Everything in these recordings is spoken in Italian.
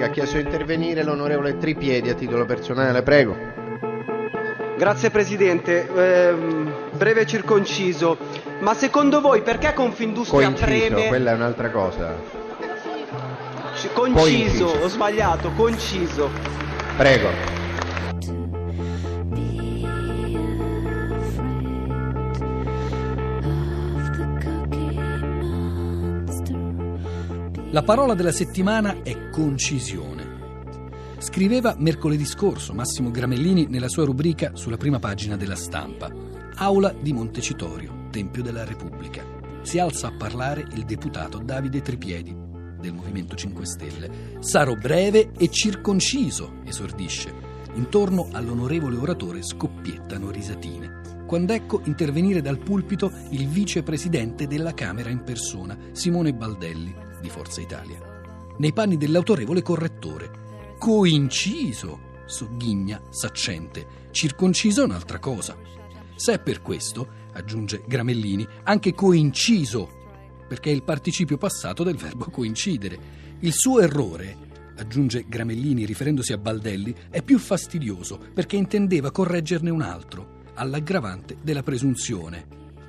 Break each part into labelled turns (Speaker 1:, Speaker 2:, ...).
Speaker 1: Ha chiesto di intervenire l'onorevole Tripiedi a titolo personale, prego.
Speaker 2: Grazie Presidente, Ehm, breve e circonciso, ma secondo voi perché Confindustria
Speaker 1: Coinciso,
Speaker 2: preme...
Speaker 1: quella è un'altra cosa.
Speaker 2: Conciso,
Speaker 1: inciso.
Speaker 2: ho sbagliato, conciso.
Speaker 1: Prego.
Speaker 3: La parola della settimana è concisione. Scriveva mercoledì scorso Massimo Gramellini nella sua rubrica sulla prima pagina della stampa. Aula di Montecitorio, Tempio della Repubblica. Si alza a parlare il deputato Davide Tripiedi del Movimento 5 Stelle. Sarò breve e circonciso, esordisce. Intorno all'onorevole oratore scoppiettano risatine. Quando ecco intervenire dal pulpito il vicepresidente della Camera in persona, Simone Baldelli, di Forza Italia. Nei panni dell'autorevole correttore. Coinciso, sogghigna, saccente. Circonciso è un'altra cosa. Se è per questo, aggiunge Gramellini, anche coinciso, perché è il participio passato del verbo coincidere. Il suo errore, aggiunge Gramellini riferendosi a Baldelli, è più fastidioso perché intendeva correggerne un altro, all'aggravante della presunzione.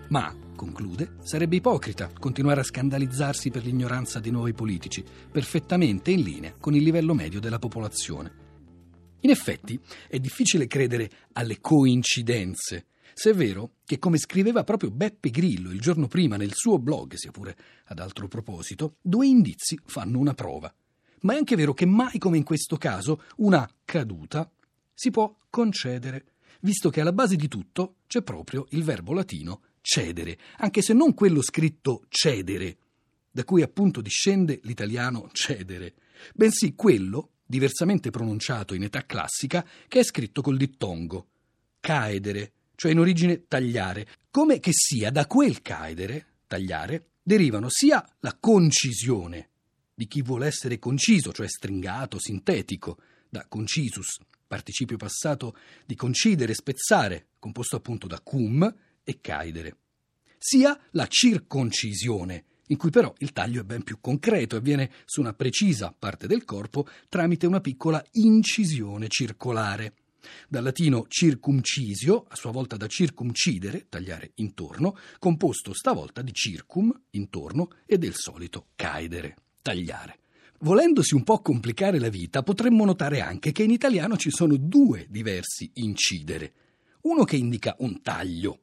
Speaker 3: Ma, conclude, sarebbe ipocrita continuare a scandalizzarsi per l'ignoranza dei nuovi politici, perfettamente in linea con il livello medio della popolazione. In effetti, è difficile credere alle coincidenze, se è vero che, come scriveva proprio Beppe Grillo il giorno prima nel suo blog, sia pure ad altro proposito, due indizi fanno una prova. Ma è anche vero che mai come in questo caso una caduta si può concedere, visto che alla base di tutto c'è proprio il verbo latino cedere, anche se non quello scritto cedere, da cui appunto discende l'italiano cedere, bensì quello, diversamente pronunciato in età classica, che è scritto col dittongo, caedere, cioè in origine tagliare, come che sia da quel caedere, tagliare, derivano sia la concisione di chi vuole essere conciso, cioè stringato, sintetico, da concisus, participio passato di concidere, spezzare, composto appunto da cum e caedere, sia la circoncisione, in cui però il taglio è ben più concreto e avviene su una precisa parte del corpo tramite una piccola incisione circolare. Dal latino circumcisio, a sua volta da circumcidere, tagliare intorno, composto stavolta di circum, intorno, e del solito caedere, tagliare. Volendosi un po' complicare la vita, potremmo notare anche che in italiano ci sono due diversi incidere. Uno che indica un taglio,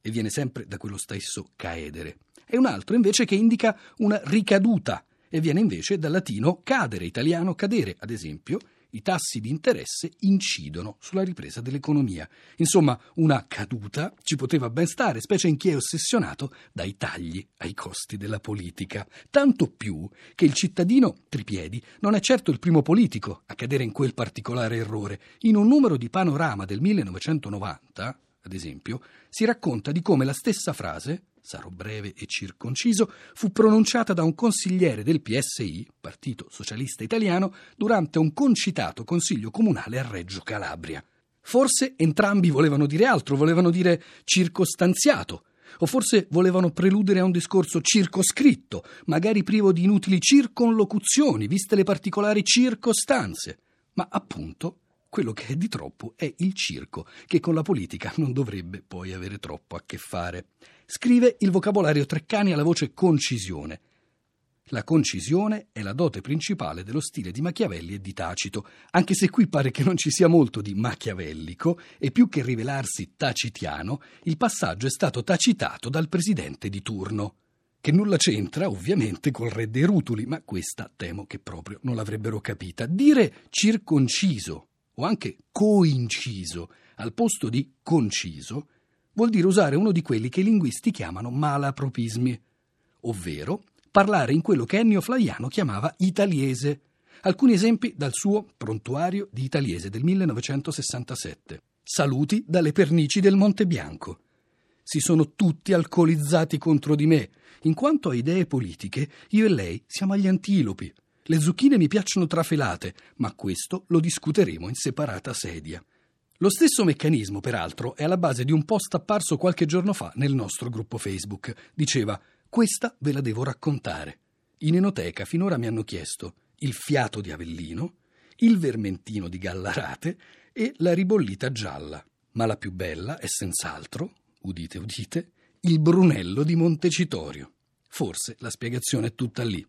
Speaker 3: e viene sempre da quello stesso caedere, e un altro invece che indica una ricaduta, e viene invece dal latino cadere, italiano cadere, ad esempio, i tassi di interesse incidono sulla ripresa dell'economia. Insomma, una caduta ci poteva ben stare, specie in chi è ossessionato dai tagli ai costi della politica. Tanto più che il cittadino Tripiedi non è certo il primo politico a cadere in quel particolare errore. In un numero di Panorama del 1990, ad esempio, si racconta di come la stessa frase sarò breve e circonciso, fu pronunciata da un consigliere del PSI, Partito Socialista Italiano, durante un concitato consiglio comunale a Reggio Calabria. Forse entrambi volevano dire altro, volevano dire circostanziato, o forse volevano preludere a un discorso circoscritto, magari privo di inutili circonlocuzioni, viste le particolari circostanze. Ma appunto, quello che è di troppo è il circo, che con la politica non dovrebbe poi avere troppo a che fare. Scrive il vocabolario Treccani alla voce concisione. La concisione è la dote principale dello stile di Machiavelli e di Tacito, anche se qui pare che non ci sia molto di machiavellico e più che rivelarsi tacitiano, il passaggio è stato tacitato dal presidente di turno, che nulla c'entra ovviamente col re dei rutuli, ma questa temo che proprio non l'avrebbero capita. Dire circonciso o anche coinciso al posto di conciso vuol dire usare uno di quelli che i linguisti chiamano malapropismi, ovvero parlare in quello che Ennio Flaiano chiamava italiese. Alcuni esempi dal suo Prontuario di Italiese del 1967. Saluti dalle pernici del Monte Bianco. Si sono tutti alcolizzati contro di me. In quanto a idee politiche, io e lei siamo agli antilopi. Le zucchine mi piacciono trafelate, ma questo lo discuteremo in separata sedia. Lo stesso meccanismo, peraltro, è alla base di un post apparso qualche giorno fa nel nostro gruppo Facebook. Diceva: Questa ve la devo raccontare. In enoteca finora mi hanno chiesto il fiato di Avellino, il vermentino di Gallarate e la ribollita gialla. Ma la più bella è senz'altro, udite udite, il Brunello di Montecitorio. Forse la spiegazione è tutta lì.